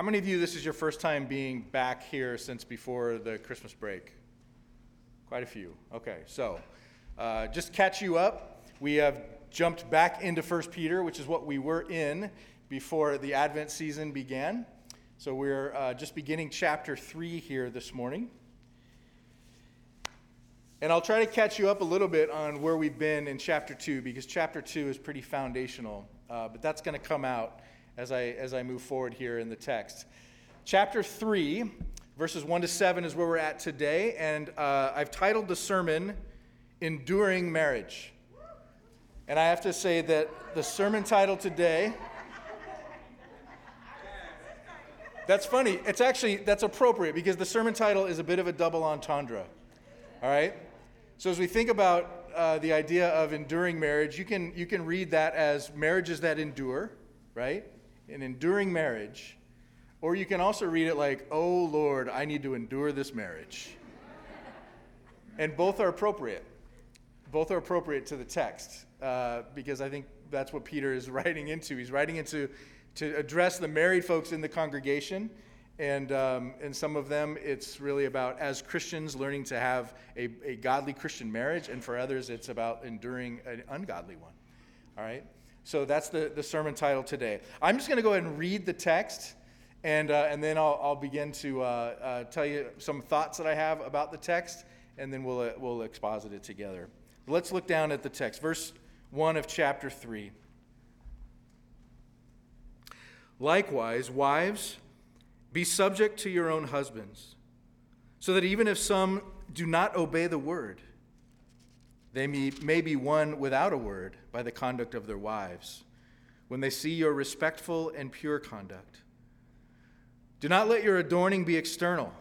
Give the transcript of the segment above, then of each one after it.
How many of you, this is your first time being back here since before the Christmas break? Quite a few. Okay, so uh, just catch you up. We have jumped back into 1 Peter, which is what we were in before the Advent season began. So we're uh, just beginning chapter 3 here this morning. And I'll try to catch you up a little bit on where we've been in chapter 2 because chapter 2 is pretty foundational. Uh, but that's going to come out as I, as I move forward here in the text. Chapter 3, verses 1 to 7 is where we're at today, and uh, I've titled the sermon, Enduring Marriage. And I have to say that the sermon title today. That's funny. It's actually that's appropriate because the sermon title is a bit of a double entendre. All right? So as we think about uh, the idea of enduring marriage, you can you can read that as marriages that endure, right? An enduring marriage, or you can also read it like, oh Lord, I need to endure this marriage. and both are appropriate. Both are appropriate to the text uh, because I think that's what Peter is writing into. He's writing into to address the married folks in the congregation. And, um, and some of them, it's really about, as Christians, learning to have a, a godly Christian marriage. And for others, it's about enduring an ungodly one. All right? So that's the, the sermon title today. I'm just going to go ahead and read the text, and, uh, and then I'll, I'll begin to uh, uh, tell you some thoughts that I have about the text, and then we'll, uh, we'll exposit it together. Let's look down at the text. Verse 1 of chapter 3. Likewise, wives, be subject to your own husbands, so that even if some do not obey the word, they may be won without a word by the conduct of their wives when they see your respectful and pure conduct. Do not let your adorning be external,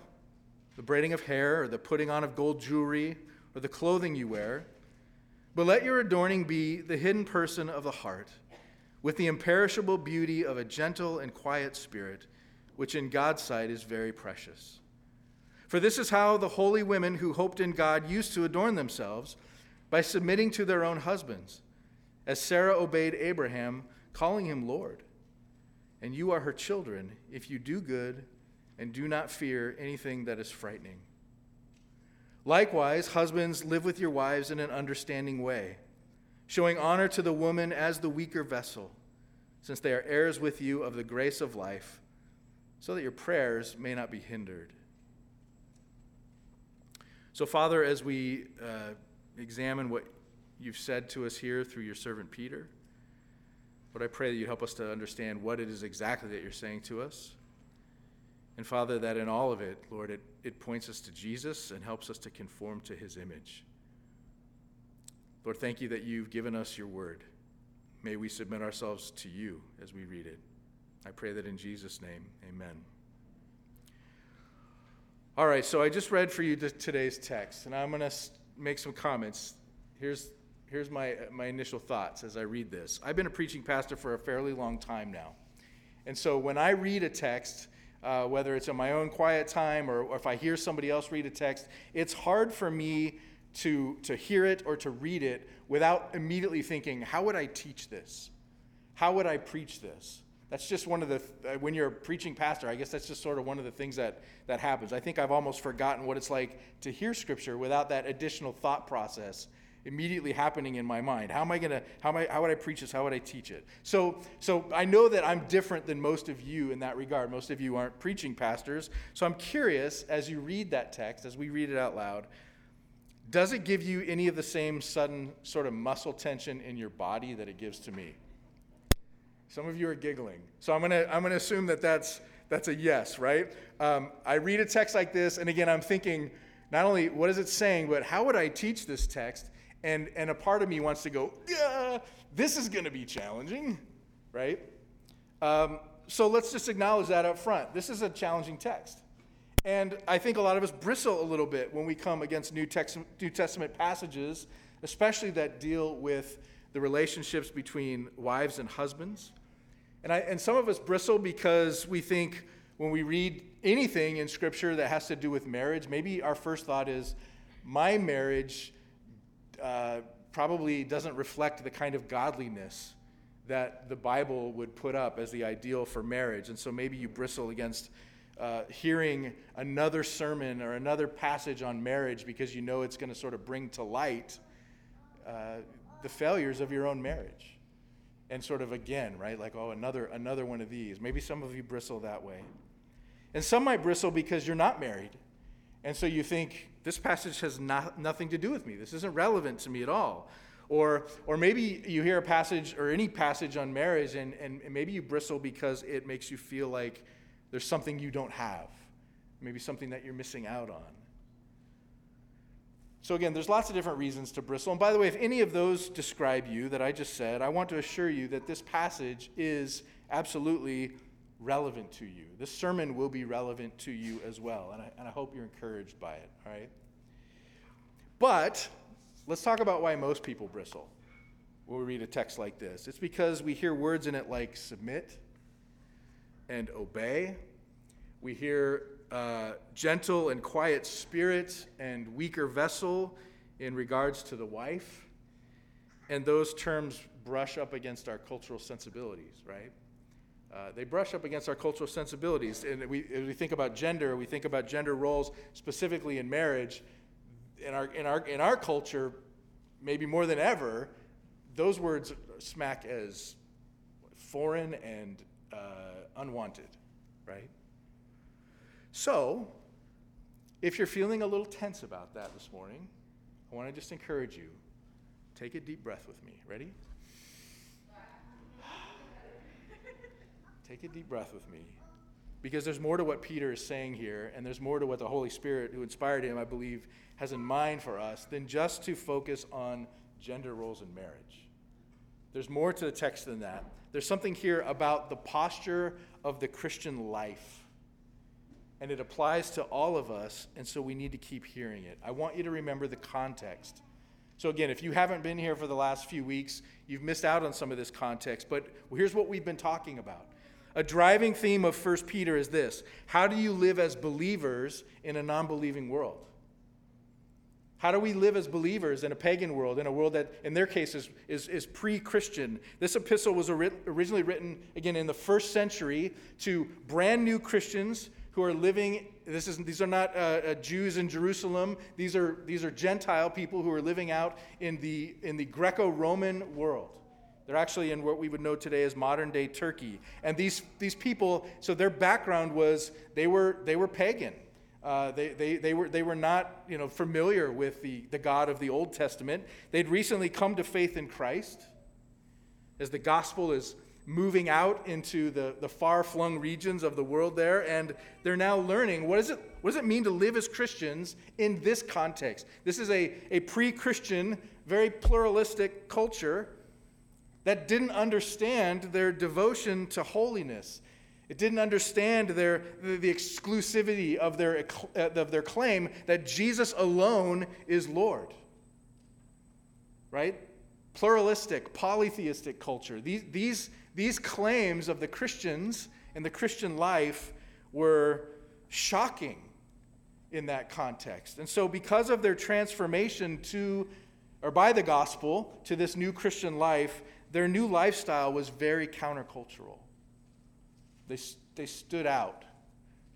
the braiding of hair or the putting on of gold jewelry or the clothing you wear, but let your adorning be the hidden person of the heart, with the imperishable beauty of a gentle and quiet spirit, which in God's sight is very precious. For this is how the holy women who hoped in God used to adorn themselves by submitting to their own husbands, as Sarah obeyed Abraham, calling him Lord. And you are her children if you do good and do not fear anything that is frightening. Likewise, husbands, live with your wives in an understanding way, showing honor to the woman as the weaker vessel, since they are heirs with you of the grace of life, so that your prayers may not be hindered. So, Father, as we uh, examine what you've said to us here through your servant Peter. But I pray that you help us to understand what it is exactly that you're saying to us. And Father, that in all of it, Lord, it, it points us to Jesus and helps us to conform to his image. Lord, thank you that you've given us your word. May we submit ourselves to you as we read it. I pray that in Jesus' name, amen. All right, so I just read for you today's text, and I'm going to make some comments. Here's, here's my, my initial thoughts as I read this. I've been a preaching pastor for a fairly long time now. And so when I read a text, uh, whether it's in my own quiet time or, or if I hear somebody else read a text, it's hard for me to, to hear it or to read it without immediately thinking, how would I teach this? How would I preach this? That's just one of the, uh, when you're a preaching pastor, I guess that's just sort of one of the things that, that happens. I think I've almost forgotten what it's like to hear scripture without that additional thought process immediately happening in my mind. How am I going to, how, am I, how would I preach this? How would I teach it? So, so I know that I'm different than most of you in that regard. Most of you aren't preaching pastors. So I'm curious as you read that text, as we read it out loud, does it give you any of the same sudden sort of muscle tension in your body that it gives to me? Some of you are giggling. So I'm going to I'm to assume that that's, that's a yes, right? Um, I read a text like this, and again, I'm thinking not only what is it saying, but how would I teach this text? And, and a part of me wants to go, yeah, this is going to be challenging, right? Um, so let's just acknowledge that up front. This is a challenging text. And I think a lot of us bristle a little bit when we come against New, text, New Testament passages, especially that deal with the relationships between wives and husbands. And, I, and some of us bristle because we think when we read anything in Scripture that has to do with marriage, maybe our first thought is, my marriage uh, probably doesn't reflect the kind of godliness that the Bible would put up as the ideal for marriage. And so maybe you bristle against uh, hearing another sermon or another passage on marriage because you know it's going to sort of bring to light uh, the failures of your own marriage. And sort of again, right? Like, oh, another, another one of these. Maybe some of you bristle that way. And some might bristle because you're not married. And so you think, this passage has not, nothing to do with me. This isn't relevant to me at all. Or, or maybe you hear a passage or any passage on marriage and, and, and maybe you bristle because it makes you feel like there's something you don't have, maybe something that you're missing out on. So, again, there's lots of different reasons to bristle. And by the way, if any of those describe you that I just said, I want to assure you that this passage is absolutely relevant to you. This sermon will be relevant to you as well, and I, and I hope you're encouraged by it, all right? But let's talk about why most people bristle when we read a text like this. It's because we hear words in it like submit and obey. We hear uh, gentle and quiet spirit and weaker vessel in regards to the wife. And those terms brush up against our cultural sensibilities, right? Uh, they brush up against our cultural sensibilities. And we, as we think about gender, we think about gender roles specifically in marriage. In our, in, our, in our culture, maybe more than ever, those words smack as foreign and uh, unwanted, right? So, if you're feeling a little tense about that this morning, I want to just encourage you take a deep breath with me. Ready? Take a deep breath with me. Because there's more to what Peter is saying here, and there's more to what the Holy Spirit, who inspired him, I believe, has in mind for us than just to focus on gender roles in marriage. There's more to the text than that. There's something here about the posture of the Christian life. And it applies to all of us, and so we need to keep hearing it. I want you to remember the context. So, again, if you haven't been here for the last few weeks, you've missed out on some of this context, but here's what we've been talking about a driving theme of 1 Peter is this How do you live as believers in a non believing world? How do we live as believers in a pagan world, in a world that, in their case, is, is, is pre Christian? This epistle was originally written, again, in the first century to brand new Christians who are living. This is, these are not uh, uh, Jews in Jerusalem, these are, these are Gentile people who are living out in the, in the Greco Roman world. They're actually in what we would know today as modern day Turkey. And these, these people, so their background was they were, they were pagan. Uh, they, they, they, were, they were not you know, familiar with the, the God of the Old Testament. They'd recently come to faith in Christ. As the gospel is moving out into the, the far flung regions of the world there, and they're now learning what, is it, what does it mean to live as Christians in this context? This is a, a pre Christian, very pluralistic culture that didn't understand their devotion to holiness. It didn't understand their, the, the exclusivity of their, uh, of their claim that Jesus alone is Lord. Right? Pluralistic, polytheistic culture. These, these, these claims of the Christians and the Christian life were shocking in that context. And so, because of their transformation to, or by the gospel, to this new Christian life, their new lifestyle was very countercultural. They, they stood out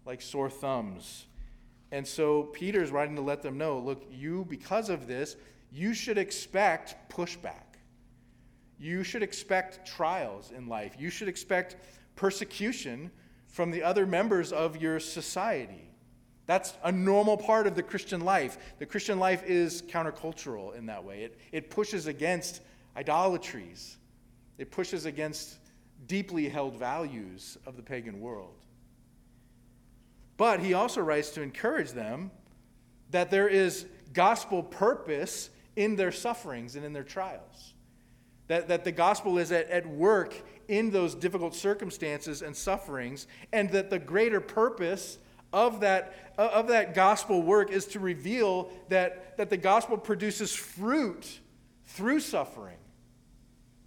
like sore thumbs. And so Peter's writing to let them know look, you, because of this, you should expect pushback. You should expect trials in life. You should expect persecution from the other members of your society. That's a normal part of the Christian life. The Christian life is countercultural in that way, it, it pushes against idolatries, it pushes against deeply held values of the pagan world. But he also writes to encourage them that there is gospel purpose in their sufferings and in their trials. That, that the gospel is at, at work in those difficult circumstances and sufferings, and that the greater purpose of that, uh, of that gospel work is to reveal that, that the gospel produces fruit through suffering.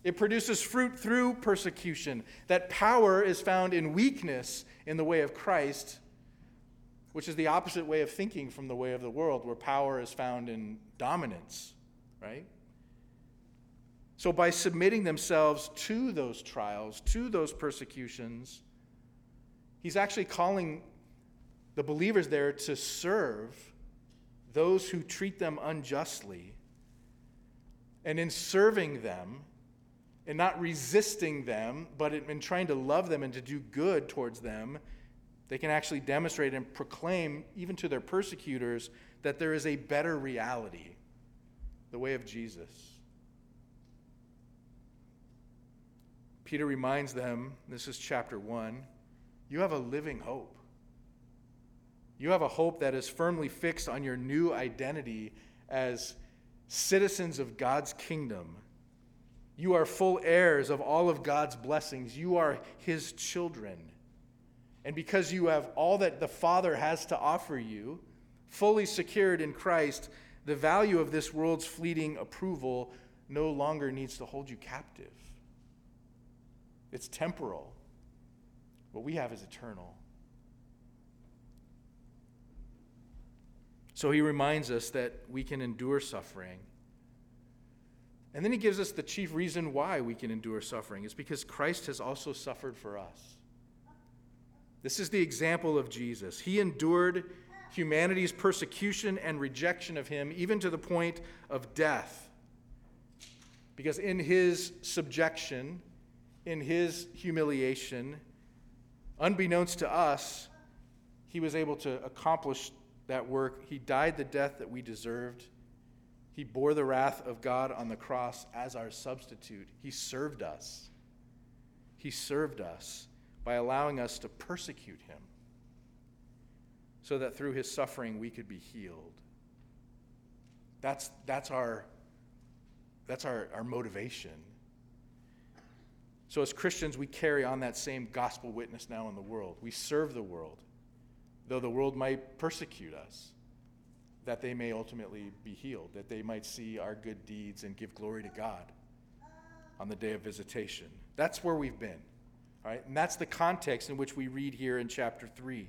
It produces fruit through persecution. That power is found in weakness in the way of Christ, which is the opposite way of thinking from the way of the world, where power is found in dominance, right? So, by submitting themselves to those trials, to those persecutions, he's actually calling the believers there to serve those who treat them unjustly. And in serving them, and not resisting them, but in trying to love them and to do good towards them, they can actually demonstrate and proclaim, even to their persecutors, that there is a better reality the way of Jesus. Peter reminds them, this is chapter 1, you have a living hope. You have a hope that is firmly fixed on your new identity as citizens of God's kingdom. You are full heirs of all of God's blessings. You are his children. And because you have all that the Father has to offer you, fully secured in Christ, the value of this world's fleeting approval no longer needs to hold you captive. It's temporal. What we have is eternal. So he reminds us that we can endure suffering. And then he gives us the chief reason why we can endure suffering is because Christ has also suffered for us. This is the example of Jesus. He endured humanity's persecution and rejection of him, even to the point of death. Because in his subjection, in his humiliation, unbeknownst to us, he was able to accomplish that work. He died the death that we deserved. He bore the wrath of God on the cross as our substitute. He served us. He served us by allowing us to persecute him so that through his suffering we could be healed. That's, that's, our, that's our, our motivation. So, as Christians, we carry on that same gospel witness now in the world. We serve the world, though the world might persecute us, that they may ultimately be healed, that they might see our good deeds and give glory to God on the day of visitation. That's where we've been. All right? And that's the context in which we read here in chapter 3.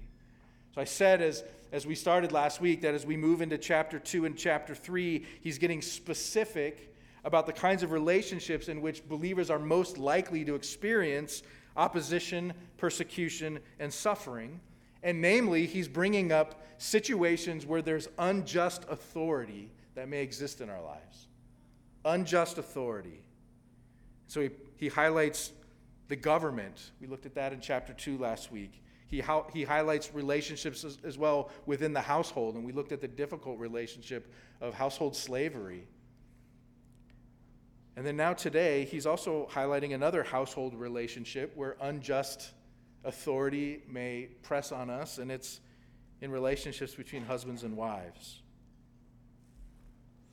So I said as, as we started last week that as we move into chapter 2 and chapter 3, he's getting specific about the kinds of relationships in which believers are most likely to experience opposition, persecution, and suffering. And namely, he's bringing up situations where there's unjust authority that may exist in our lives. Unjust authority. So he, he highlights the government. We looked at that in chapter 2 last week. He, he highlights relationships as, as well within the household, and we looked at the difficult relationship of household slavery. And then now today, he's also highlighting another household relationship where unjust authority may press on us, and it's in relationships between husbands and wives.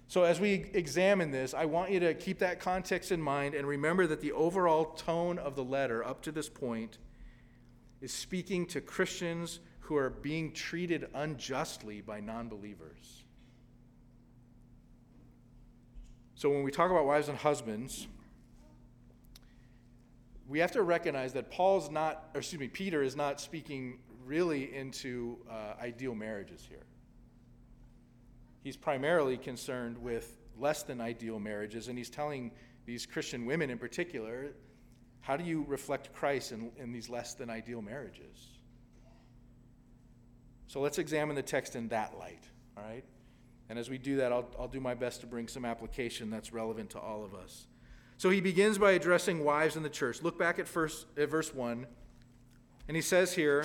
So, as we examine this, I want you to keep that context in mind and remember that the overall tone of the letter up to this point is speaking to Christians who are being treated unjustly by non believers. So when we talk about wives and husbands, we have to recognize that Paul's not, or excuse me, Peter is not speaking really into uh, ideal marriages here. He's primarily concerned with less than ideal marriages, and he's telling these Christian women in particular how do you reflect Christ in, in these less than ideal marriages? So let's examine the text in that light, all right? And as we do that, I'll, I'll do my best to bring some application that's relevant to all of us. So he begins by addressing wives in the church. Look back at, first, at verse 1. And he says here,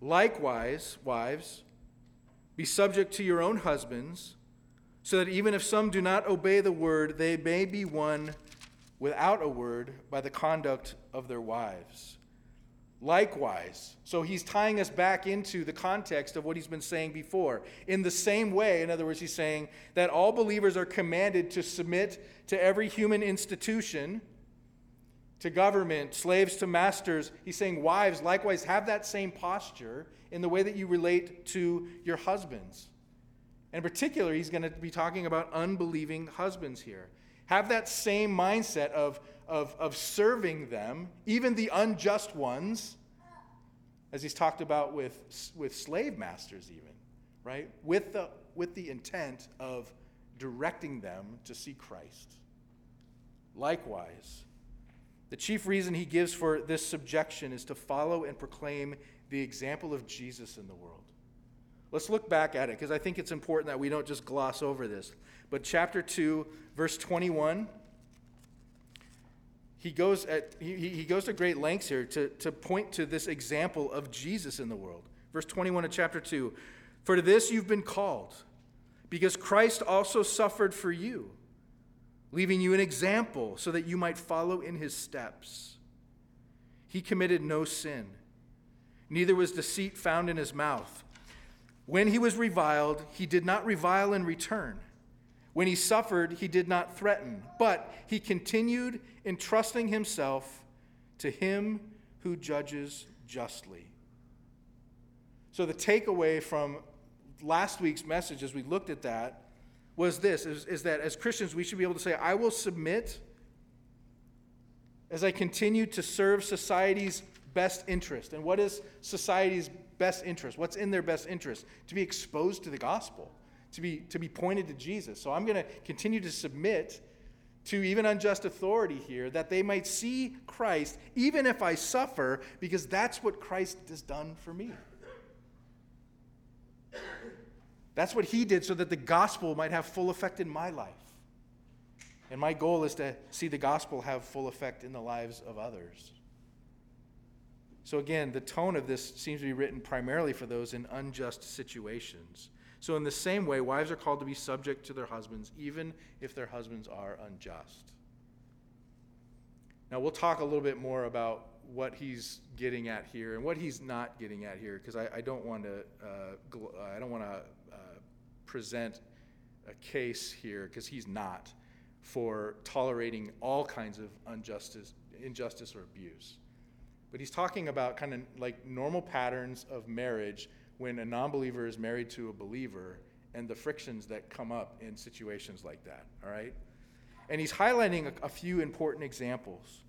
Likewise, wives, be subject to your own husbands, so that even if some do not obey the word, they may be won without a word by the conduct of their wives. Likewise, so he's tying us back into the context of what he's been saying before. In the same way, in other words, he's saying that all believers are commanded to submit to every human institution, to government, slaves to masters. He's saying, wives, likewise, have that same posture in the way that you relate to your husbands. In particular, he's going to be talking about unbelieving husbands here. Have that same mindset of, of, of serving them, even the unjust ones, as he's talked about with, with slave masters, even, right? With the, with the intent of directing them to see Christ. likewise. The chief reason he gives for this subjection is to follow and proclaim the example of Jesus in the world. Let's look back at it because I think it's important that we don't just gloss over this. But chapter 2, verse 21, he goes, at, he, he goes to great lengths here to, to point to this example of Jesus in the world. Verse 21 of chapter 2 For to this you've been called, because Christ also suffered for you, leaving you an example so that you might follow in his steps. He committed no sin, neither was deceit found in his mouth. When he was reviled, he did not revile in return. When he suffered, he did not threaten, but he continued entrusting himself to him who judges justly. So, the takeaway from last week's message, as we looked at that, was this is, is that as Christians, we should be able to say, I will submit as I continue to serve society's best interest. And what is society's best interest? What's in their best interest? To be exposed to the gospel to be, to be pointed to Jesus. So I'm going to continue to submit to even unjust authority here that they might see Christ even if I suffer, because that's what Christ has done for me. That's what he did so that the gospel might have full effect in my life. And my goal is to see the gospel have full effect in the lives of others. So, again, the tone of this seems to be written primarily for those in unjust situations. So, in the same way, wives are called to be subject to their husbands, even if their husbands are unjust. Now, we'll talk a little bit more about what he's getting at here and what he's not getting at here, because I, I, don't want to uh, I don't want to uh, present a case here, because he's not for tolerating all kinds of injustice, injustice or abuse. But he's talking about kind of like normal patterns of marriage when a non believer is married to a believer and the frictions that come up in situations like that, all right? And he's highlighting a, a few important examples.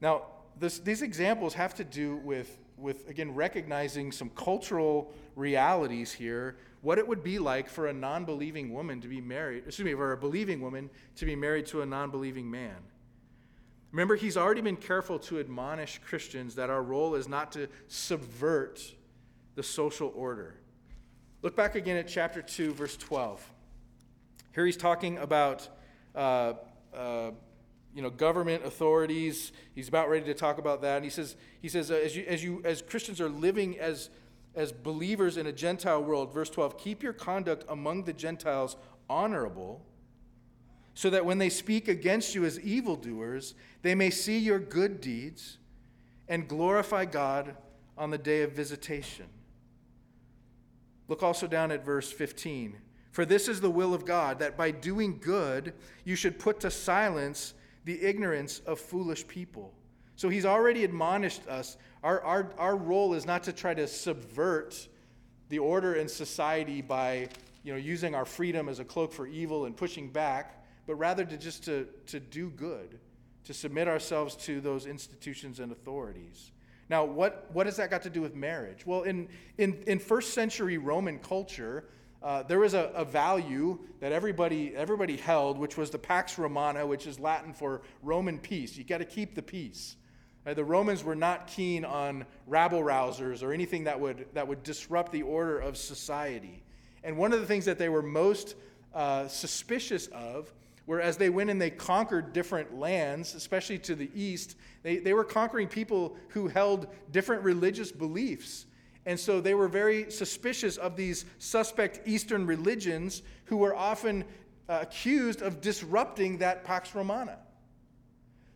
Now, this, these examples have to do with, with, again, recognizing some cultural realities here, what it would be like for a non believing woman to be married, excuse me, for a believing woman to be married to a non believing man. Remember, he's already been careful to admonish Christians that our role is not to subvert the social order. Look back again at chapter 2, verse 12. Here he's talking about uh, uh, you know, government authorities. He's about ready to talk about that. And he says, he says uh, as, you, as, you, as Christians are living as, as believers in a Gentile world, verse 12, keep your conduct among the Gentiles honorable, so that when they speak against you as evildoers, they may see your good deeds and glorify God on the day of visitation. Look also down at verse 15. For this is the will of God, that by doing good you should put to silence the ignorance of foolish people. So he's already admonished us. Our, our, our role is not to try to subvert the order in society by you know, using our freedom as a cloak for evil and pushing back, but rather to just to, to do good, to submit ourselves to those institutions and authorities. Now, what, what has that got to do with marriage? Well, in, in, in first century Roman culture, uh, there was a, a, value that everybody, everybody held, which was the Pax Romana, which is Latin for Roman peace. You got to keep the peace. Uh, the Romans were not keen on rabble rousers or anything that would, that would disrupt the order of society. And one of the things that they were most uh, suspicious of Whereas they went and they conquered different lands, especially to the east, they, they were conquering people who held different religious beliefs. And so they were very suspicious of these suspect Eastern religions who were often uh, accused of disrupting that Pax Romana.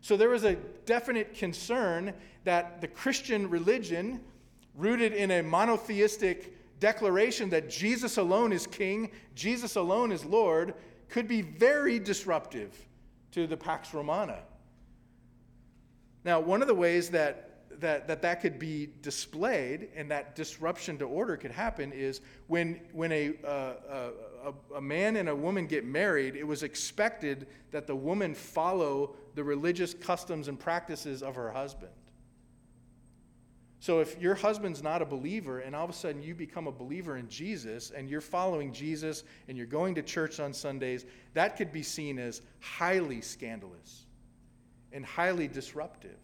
So there was a definite concern that the Christian religion, rooted in a monotheistic declaration that Jesus alone is king, Jesus alone is Lord, could be very disruptive to the Pax Romana. Now, one of the ways that that, that that could be displayed and that disruption to order could happen is when, when a, uh, a, a, man and a woman get married, it was expected that the woman follow the religious customs and practices of her husband. So if your husband's not a believer and all of a sudden you become a believer in Jesus and you're following Jesus and you're going to church on Sundays, that could be seen as highly scandalous and highly disruptive.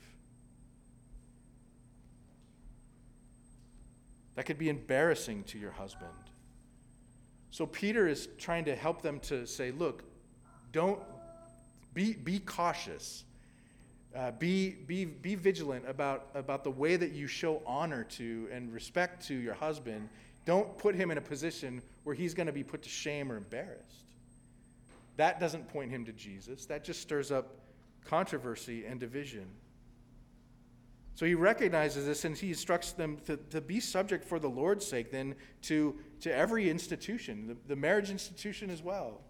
That could be embarrassing to your husband. So Peter is trying to help them to say, look, don't be, be cautious. Uh, be, be, be vigilant about, about the way that you show honor to and respect to your husband. Don't put him in a position where he's going to be put to shame or embarrassed. That doesn't point him to Jesus. That just stirs up controversy and division. So he recognizes this and he instructs them to, to be subject for the Lord's sake, then to, to every institution, the, the marriage institution as well.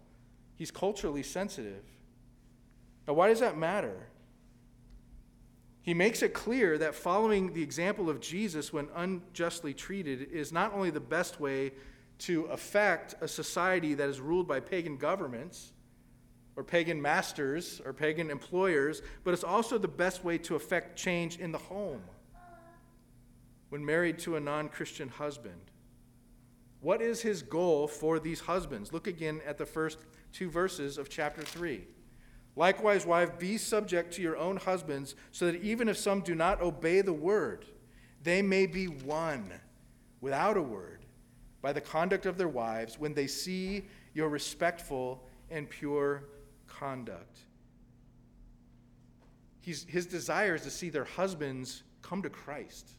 He's culturally sensitive. Now, why does that matter? He makes it clear that following the example of Jesus when unjustly treated is not only the best way to affect a society that is ruled by pagan governments or pagan masters or pagan employers, but it's also the best way to affect change in the home when married to a non Christian husband. What is his goal for these husbands? Look again at the first two verses of chapter 3. Likewise, wives, be subject to your own husbands, so that even if some do not obey the word, they may be won without a word by the conduct of their wives when they see your respectful and pure conduct. He's, his desire is to see their husbands come to Christ.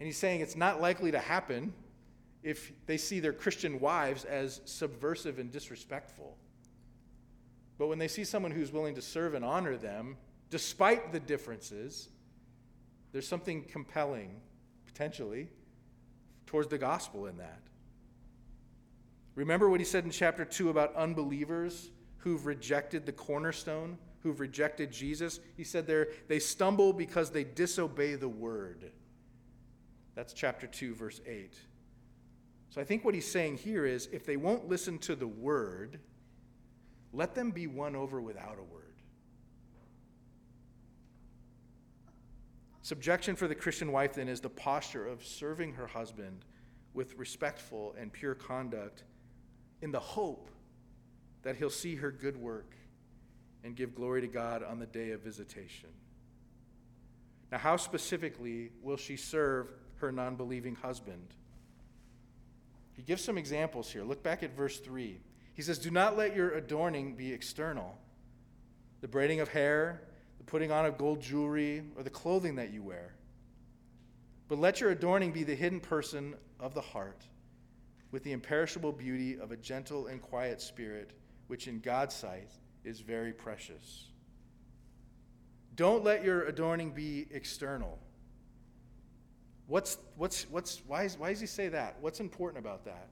And he's saying it's not likely to happen if they see their Christian wives as subversive and disrespectful. But when they see someone who's willing to serve and honor them, despite the differences, there's something compelling, potentially, towards the gospel in that. Remember what he said in chapter 2 about unbelievers who've rejected the cornerstone, who've rejected Jesus? He said there, they stumble because they disobey the word. That's chapter 2, verse 8. So I think what he's saying here is if they won't listen to the word, let them be won over without a word. Subjection for the Christian wife, then, is the posture of serving her husband with respectful and pure conduct in the hope that he'll see her good work and give glory to God on the day of visitation. Now, how specifically will she serve her non believing husband? He gives some examples here. Look back at verse 3. He says, Do not let your adorning be external the braiding of hair, the putting on of gold jewelry, or the clothing that you wear. But let your adorning be the hidden person of the heart, with the imperishable beauty of a gentle and quiet spirit, which in God's sight is very precious. Don't let your adorning be external. What's, what's, what's, why, is, why does he say that? What's important about that?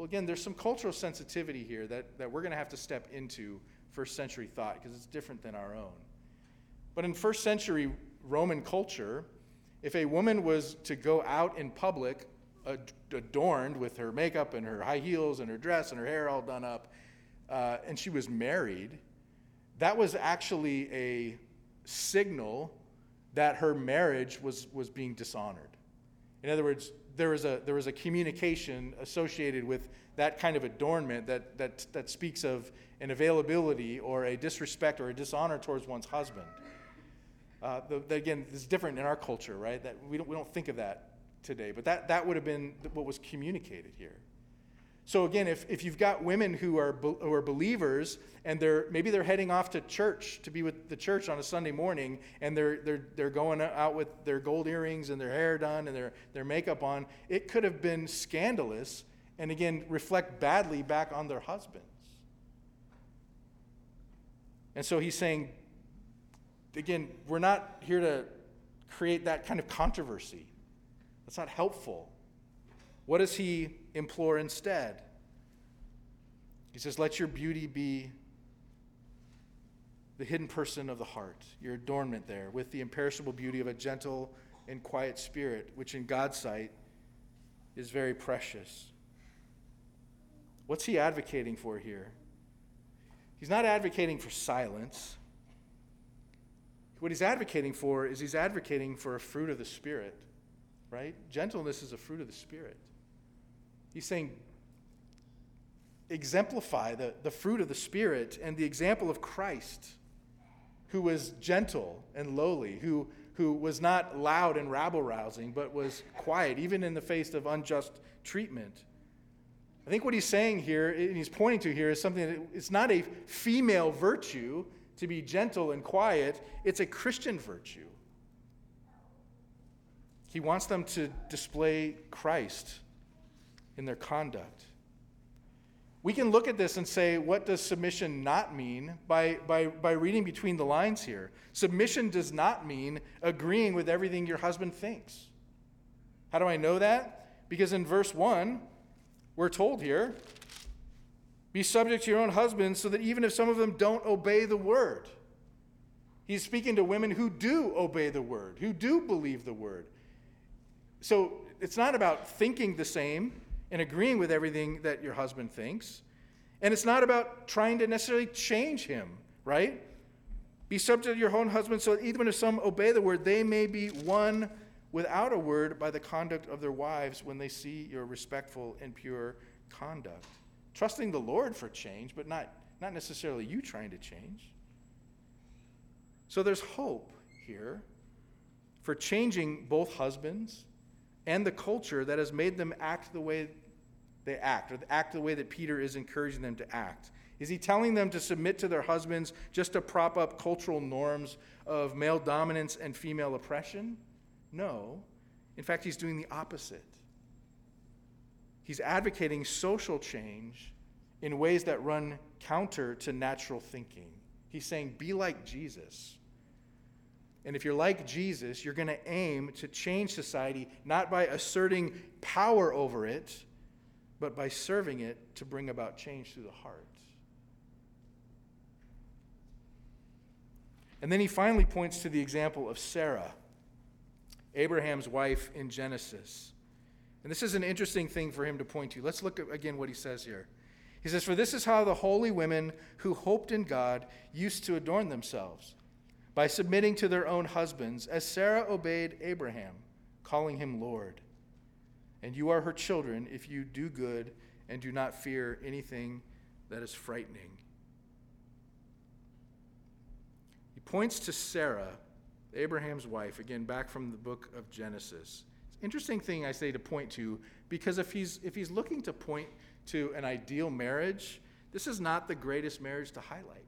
Well, again, there's some cultural sensitivity here that, that we're going to have to step into first century thought because it's different than our own. But in first century Roman culture, if a woman was to go out in public adorned with her makeup and her high heels and her dress and her hair all done up, uh, and she was married, that was actually a signal that her marriage was, was being dishonored. In other words, there was a, there was a communication associated with that kind of adornment that, that, that speaks of an availability or a disrespect or a dishonor towards one's husband. Uh, the, the, again, is different in our culture, right? That we don't, we don't think of that today, but that, that would have been what was communicated here. So again, if, if you've got women who are, who are believers and they're maybe they're heading off to church to be with the church on a Sunday morning and they're, they're, they're going out with their gold earrings and their hair done and their, their makeup on, it could have been scandalous and again reflect badly back on their husbands. And so he's saying, again, we're not here to create that kind of controversy. That's not helpful. What does he implore instead? He says, Let your beauty be the hidden person of the heart, your adornment there, with the imperishable beauty of a gentle and quiet spirit, which in God's sight is very precious. What's he advocating for here? He's not advocating for silence. what he's advocating for is he's advocating for a fruit of the Spirit, right? Gentleness is a fruit of the Spirit. He's saying, exemplify the, the fruit of the Spirit and the example of Christ, who was gentle and lowly, who, who was not loud and rabble rousing, but was quiet, even in the face of unjust treatment. I think what he's saying here, and he's pointing to here, is something that it's not a female virtue to be gentle and quiet, it's a Christian virtue. He wants them to display Christ in their conduct. We can look at this and say, what does submission not mean by, by, by reading between the lines here? Submission does not mean agreeing with everything your husband thinks. How do I know that? Because in verse 1, we're told here be subject to your own husbands so that even if some of them don't obey the word, he's speaking to women who do obey the word, who do believe the word. So it's not about thinking the same and agreeing with everything that your husband thinks. And it's not about trying to necessarily change him, right? Be subject to your own husband so that even if some obey the word, they may be won without a word by the conduct of their wives when they see your respectful and pure conduct. Trusting the Lord for change, but not, not necessarily you trying to change. So there's hope here for changing both husbands and the culture that has made them act the way they act, or act the way that Peter is encouraging them to act? Is he telling them to submit to their husbands just to prop up cultural norms of male dominance and female oppression? No. In fact, he's doing the opposite. He's advocating social change in ways that run counter to natural thinking. He's saying, be like Jesus. And if you're like Jesus, you're going to aim to change society not by asserting power over it, but by serving it to bring about change through the heart. And then he finally points to the example of Sarah, Abraham's wife in Genesis. And this is an interesting thing for him to point to. Let's look at again what he says here. He says, For this is how the holy women who hoped in God used to adorn themselves, by submitting to their own husbands, as Sarah obeyed Abraham, calling him Lord and you are her children if you do good and do not fear anything that is frightening. He points to Sarah, Abraham's wife, again, back from the book of Genesis. It's an interesting thing I say to point to because if he's, if he's looking to point to an ideal marriage, this is not the greatest marriage to highlight.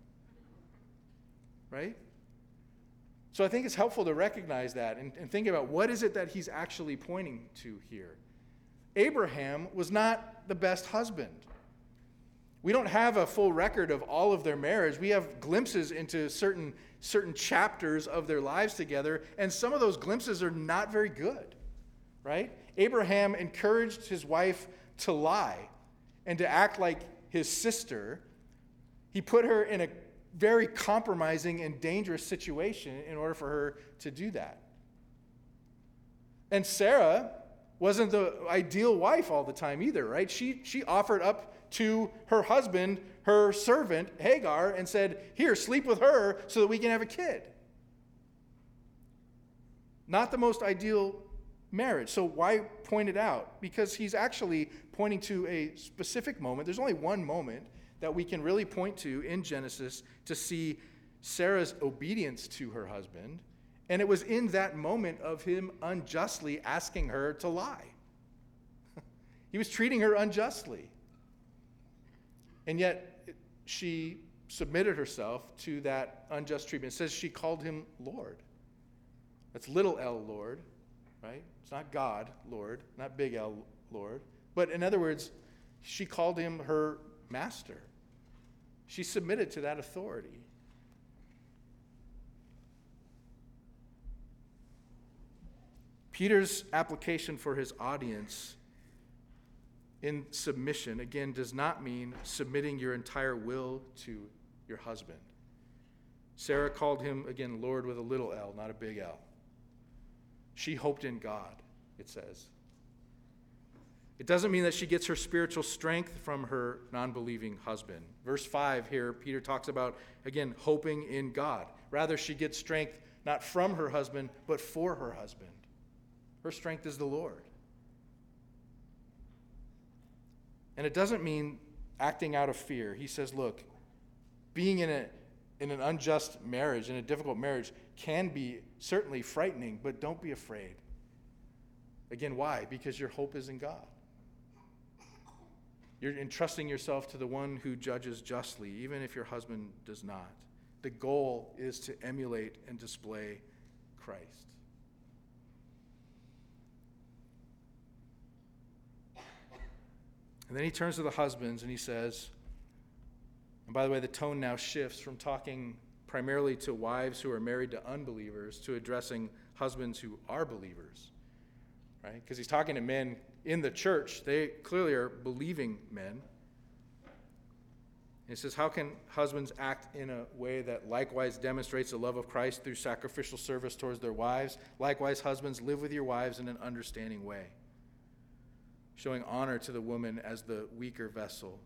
Right? So I think it's helpful to recognize that and, and think about what is it that he's actually pointing to here. Abraham was not the best husband. We don't have a full record of all of their marriage. We have glimpses into certain, certain chapters of their lives together, and some of those glimpses are not very good, right? Abraham encouraged his wife to lie and to act like his sister. He put her in a very compromising and dangerous situation in order for her to do that. And Sarah wasn't the ideal wife all the time either, right? She, she offered up to her husband, her servant, Hagar, and said, Here, sleep with her so that we can have a kid. Not the most ideal marriage. So, why point it out? Because he's actually pointing to a specific moment. There's only one moment that we can really point to in Genesis to see Sarah's obedience to her husband and it was in that moment of him unjustly asking her to lie. he was treating her unjustly. And yet she submitted herself to that unjust treatment. It says she called him Lord. That's little L Lord, right? It's not God Lord, not big L Lord. But in other words, she called him her master. She submitted to that authority. Peter's application for his audience in submission, again, does not mean submitting your entire will to your husband. Sarah called him, again, Lord with a little l, not a big L. She hoped in God, it says. It doesn't mean that she gets her spiritual strength from her non believing husband. Verse 5 here, Peter talks about, again, hoping in God. Rather, she gets strength not from her husband, but for her husband. Her strength is the Lord. And it doesn't mean acting out of fear. He says, look, being in, a, in an unjust marriage, in a difficult marriage, can be certainly frightening, but don't be afraid. Again, why? Because your hope is in God. You're entrusting yourself to the one who judges justly, even if your husband does not. The goal is to emulate and display Christ. And then he turns to the husbands and he says, and by the way, the tone now shifts from talking primarily to wives who are married to unbelievers to addressing husbands who are believers, right? Because he's talking to men in the church. They clearly are believing men. He says, How can husbands act in a way that likewise demonstrates the love of Christ through sacrificial service towards their wives? Likewise, husbands, live with your wives in an understanding way showing honor to the woman as the weaker vessel,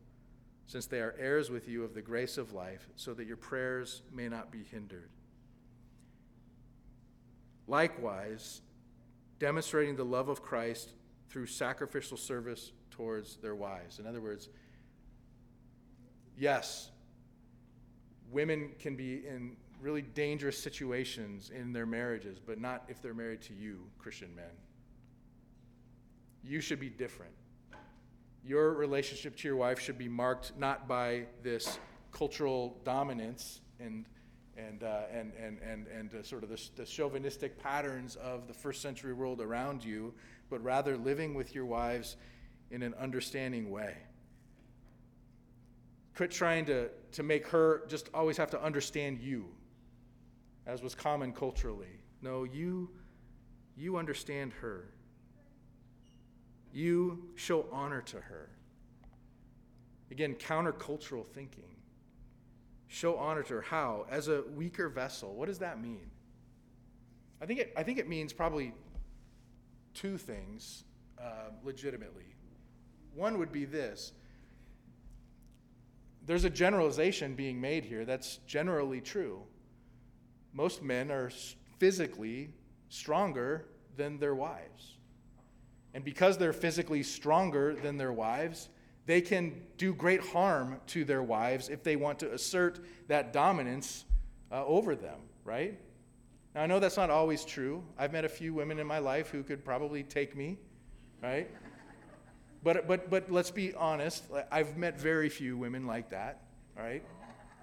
since they are heirs with you of the grace of life, so that your prayers may not be hindered. Likewise, demonstrating the love of Christ through sacrificial service towards their wives. In other words, yes, women can be in really dangerous situations in their marriages, but not if they're married to you, Christian men you should be different. Your relationship to your wife should be marked not by this cultural dominance and and, uh, and, and, and, and uh, sort of the, the chauvinistic patterns of the first century world around you, but rather living with your wives in an understanding way. Quit trying to, to make her just always have to understand you, as was common culturally. No, you, you understand her you show honor to her. Again, countercultural thinking. Show honor to her. How? As a weaker vessel. What does that mean? I think it, I think it means probably two things uh, legitimately. One would be this there's a generalization being made here that's generally true. Most men are physically stronger than their wives. And because they're physically stronger than their wives, they can do great harm to their wives if they want to assert that dominance uh, over them, right? Now, I know that's not always true. I've met a few women in my life who could probably take me, right? But, but, but let's be honest. I've met very few women like that, right?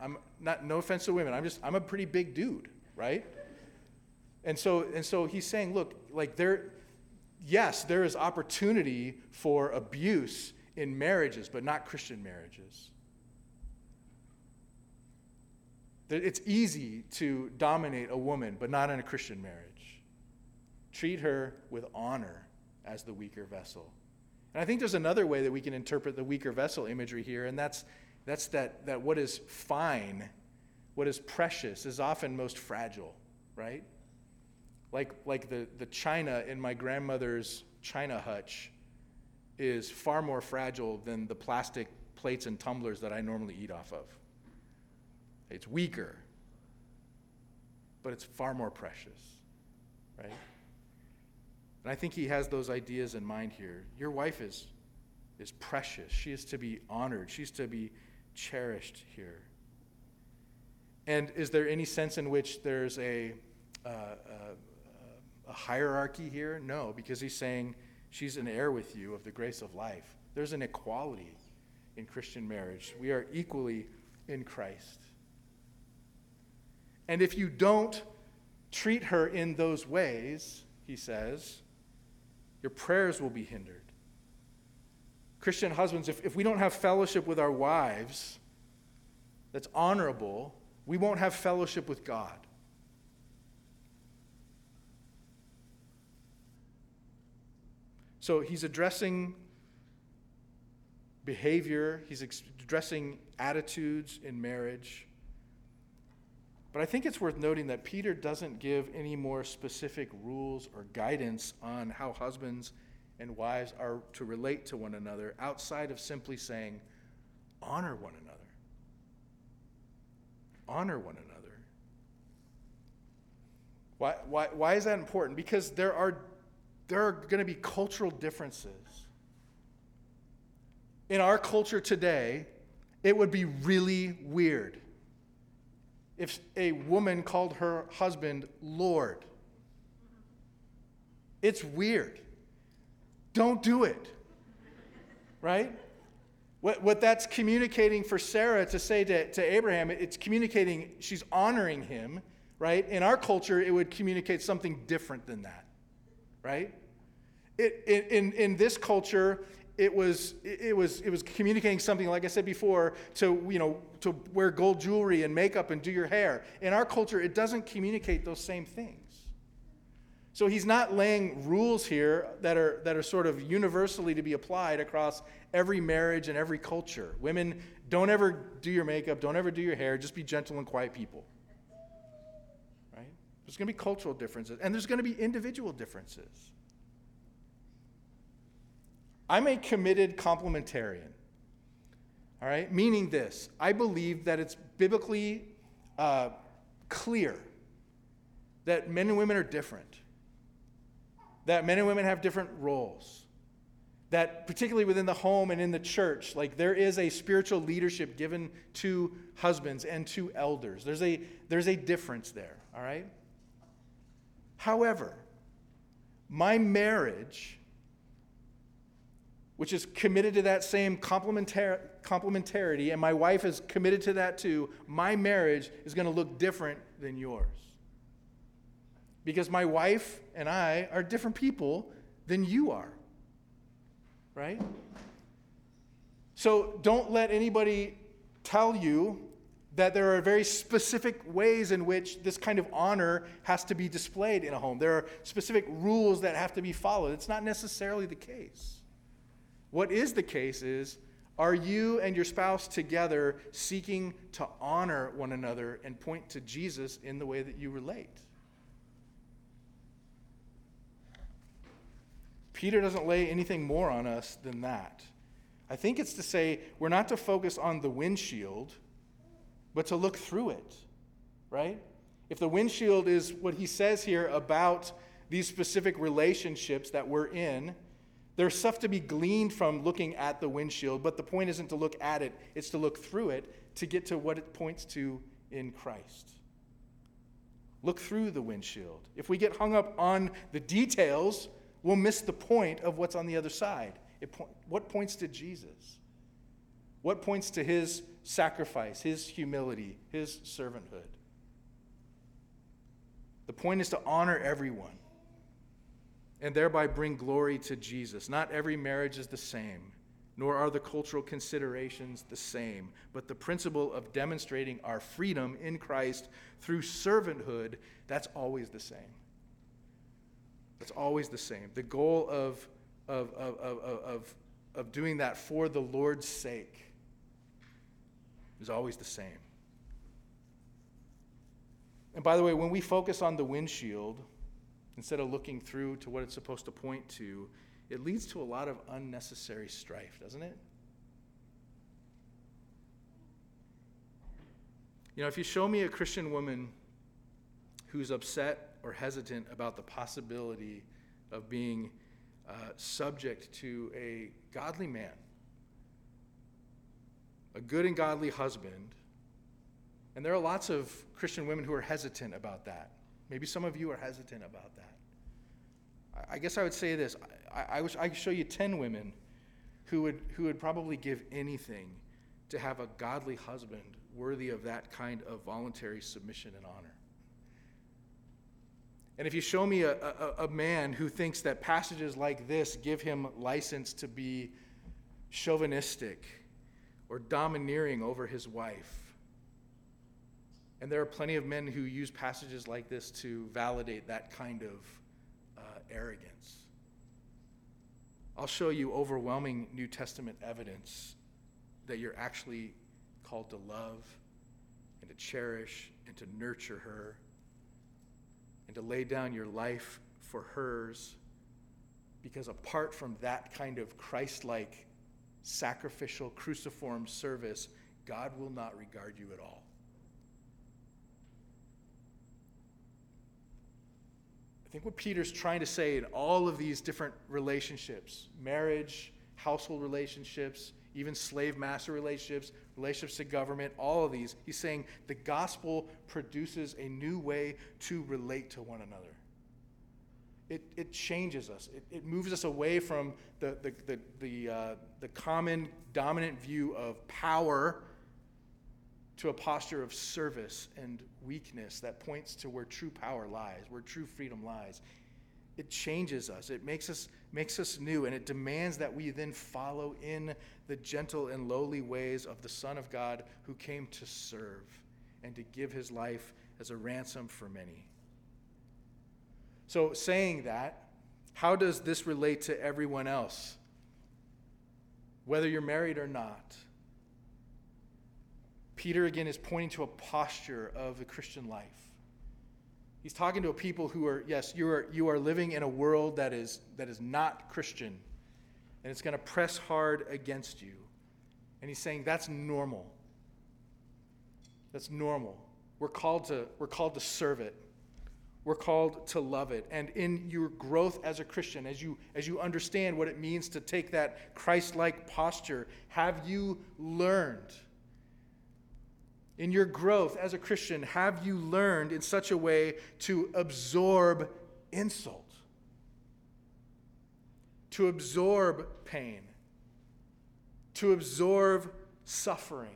I'm not, no offense to women. I'm just, I'm a pretty big dude, right? And so, and so he's saying, look, like they're, yes, there is opportunity for abuse in marriages, but not Christian marriages. It's easy to dominate a woman, but not in a Christian marriage. Treat her with honor as the weaker vessel. And I think there's another way that we can interpret the weaker vessel imagery here, and that's, that's that, that what is fine, what is precious, is often most fragile, right? like, like the, the china in my grandmother's china hutch is far more fragile than the plastic plates and tumblers that I normally eat off of. It's weaker, but it's far more precious, right? And I think he has those ideas in mind here. Your wife is, is precious. She is to be honored. She's to be cherished here. And is there any sense in which there's a, uh, uh, a hierarchy here? No, because he's saying she's an heir with you of the grace of life. There's an equality in Christian marriage. We are equally in Christ. And if you don't treat her in those ways, he says, your prayers will be hindered. Christian husbands, if, if we don't have fellowship with our wives that's honorable, we won't have fellowship with God. So he's addressing behavior, he's addressing attitudes in marriage. But I think it's worth noting that Peter doesn't give any more specific rules or guidance on how husbands and wives are to relate to one another outside of simply saying, honor one another. Honor one another. Why, why, why is that important? Because there are, there are going to be cultural differences. In our culture today, it would be really weird if a woman called her husband Lord. It's weird. Don't do it. Right? What, what that's communicating for Sarah to say to, to Abraham, it's communicating she's honoring him, right? In our culture, it would communicate something different than that, right? It, it, in, in this culture, it was, it, was, it was communicating something, like I said before, to, you know, to wear gold jewelry and makeup and do your hair. In our culture, it doesn't communicate those same things. So he's not laying rules here that are, that are sort of universally to be applied across every marriage and every culture. Women, don't ever do your makeup, don't ever do your hair, just be gentle and quiet people. There's going to be cultural differences, and there's going to be individual differences. I'm a committed complementarian. All right? Meaning this I believe that it's biblically uh, clear that men and women are different, that men and women have different roles, that particularly within the home and in the church, like there is a spiritual leadership given to husbands and to elders. There's a, there's a difference there, all right? However, my marriage which is committed to that same complementar- complementarity, and my wife is committed to that too, my marriage is going to look different than yours. Because my wife and I are different people than you are. Right? So don't let anybody tell you that there are very specific ways in which this kind of honor has to be displayed in a home. There are specific rules that have to be followed. It's not necessarily the case. What is the case is are you and your spouse together seeking to honor one another and point to Jesus in the way that you relate? Peter doesn't lay anything more on us than that. I think it's to say we're not to focus on the windshield, but to look through it, right? If the windshield is what he says here about these specific relationships that we're in, there's stuff to be gleaned from looking at the windshield, but the point isn't to look at it, it's to look through it to get to what it points to in Christ. Look through the windshield. If we get hung up on the details, we'll miss the point of what's on the other side. Po- what points to Jesus? What points to his sacrifice, his humility, his servanthood? The point is to honor everyone and thereby bring glory to Jesus. Not every marriage is the same, nor are the cultural considerations the same, but the principle of demonstrating our freedom in Christ through servanthood, that's always the same. That's always the same. The goal of, of, of, of, of, of doing that for the Lord's sake is always the same. And by the way, when we focus on the windshield, instead of looking through to what it's supposed to point to, it leads to a lot of unnecessary strife, doesn't it? You know, if you show me a Christian woman who's upset or hesitant about the possibility of being uh, subject to a godly man, a good and godly husband, and there are lots of Christian women who are hesitant about that. Maybe some of you are hesitant about that. I guess I would say this I, I, wish I could show you 10 women who would, who would probably give anything to have a godly husband worthy of that kind of voluntary submission and honor. And if you show me a, a, a, man who thinks that passages like this give him license to be chauvinistic or domineering over his wife, and there are plenty of men who use passages like this to validate that kind of uh, arrogance. I'll show you overwhelming New Testament evidence that you're actually called to love and to cherish and to nurture her and to lay down your life for hers. Because apart from that kind of Christ like, sacrificial, cruciform service, God will not regard you at all. I think what Peter's trying to say in all of these different relationships marriage, household relationships, even slave master relationships, relationships to government, all of these, he's saying the gospel produces a new way to relate to one another. It, it changes us. It, it moves us away from the, the, the, the, uh, the common dominant view of power to a posture of service and weakness that points to where true power lies, where true freedom lies. It changes us. It makes us makes us new and it demands that we then follow in the gentle and lowly ways of the Son of God who came to serve and to give his life as a ransom for many. So, saying that, how does this relate to everyone else? Whether you're married or not. Peter again is pointing to a posture of the Christian life. He's talking to a people who are, yes, you are, you are living in a world that is, that is not Christian, and it's going to press hard against you. And he's saying that's normal. That's normal. We're called to, we're called to serve it. We're called to love it. And in your growth as a Christian, as you, as you understand what it means to take that Christ like posture, have you learned? In your growth as a Christian, have you learned in such a way to absorb insult, to absorb pain, to absorb suffering?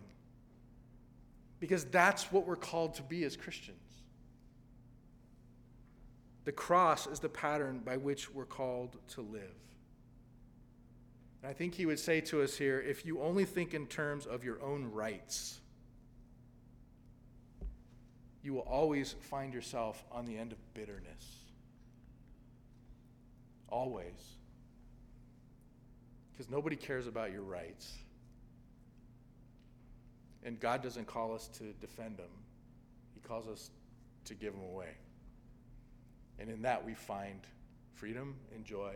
Because that's what we're called to be as Christians. The cross is the pattern by which we're called to live. And I think he would say to us here if you only think in terms of your own rights, you will always find yourself on the end of bitterness. Always. Because nobody cares about your rights. And God doesn't call us to defend them, He calls us to give them away. And in that, we find freedom and joy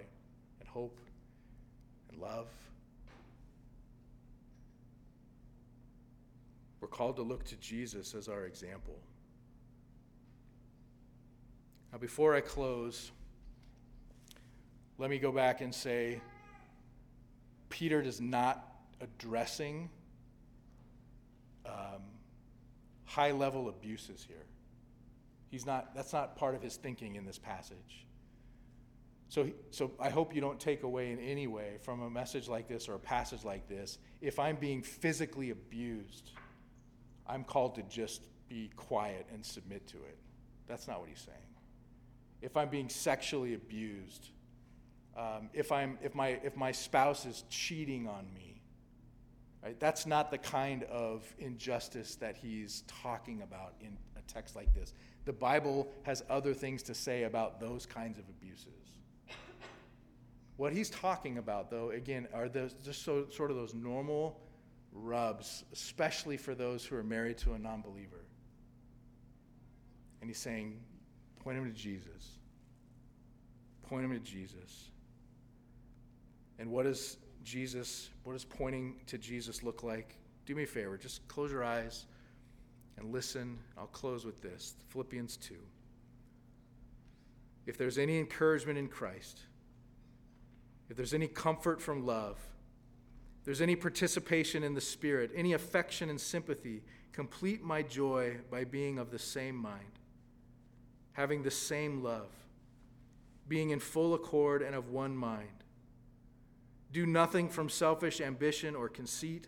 and hope and love. We're called to look to Jesus as our example. Now, before I close, let me go back and say Peter is not addressing um, high level abuses here. He's not, that's not part of his thinking in this passage. So, so I hope you don't take away in any way from a message like this or a passage like this. If I'm being physically abused, I'm called to just be quiet and submit to it. That's not what he's saying. If I'm being sexually abused, um, if, I'm, if, my, if my spouse is cheating on me, right, that's not the kind of injustice that he's talking about in text like this. The Bible has other things to say about those kinds of abuses. What he's talking about, though, again, are those, just so, sort of those normal rubs, especially for those who are married to a non believer. And he's saying, point him to Jesus. Point him to Jesus. And what does Jesus, what does pointing to Jesus look like? Do me a favor, just close your eyes and listen. I'll close with this Philippians 2. If there's any encouragement in Christ, if there's any comfort from love, if there's any participation in the Spirit, any affection and sympathy, complete my joy by being of the same mind, having the same love, being in full accord and of one mind. Do nothing from selfish ambition or conceit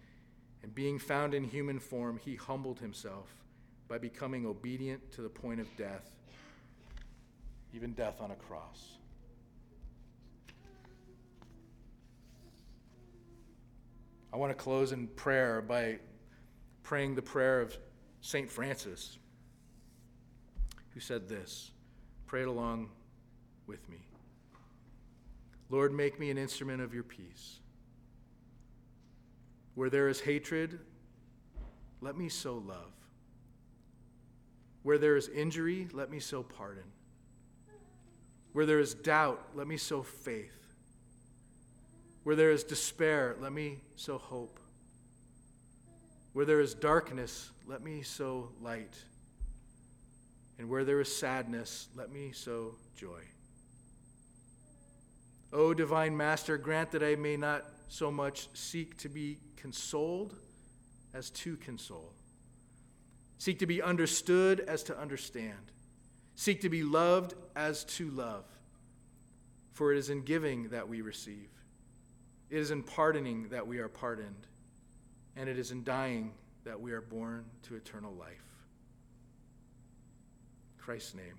and being found in human form, he humbled himself by becoming obedient to the point of death, even death on a cross. I want to close in prayer by praying the prayer of St. Francis, who said this. Pray it along with me. Lord, make me an instrument of your peace. Where there is hatred, let me sow love. Where there is injury, let me sow pardon. Where there is doubt, let me sow faith. Where there is despair, let me sow hope. Where there is darkness, let me sow light. And where there is sadness, let me sow joy. O divine Master, grant that I may not so much seek to be consoled as to console, seek to be understood as to understand, seek to be loved as to love. For it is in giving that we receive, it is in pardoning that we are pardoned, and it is in dying that we are born to eternal life. Christ's name.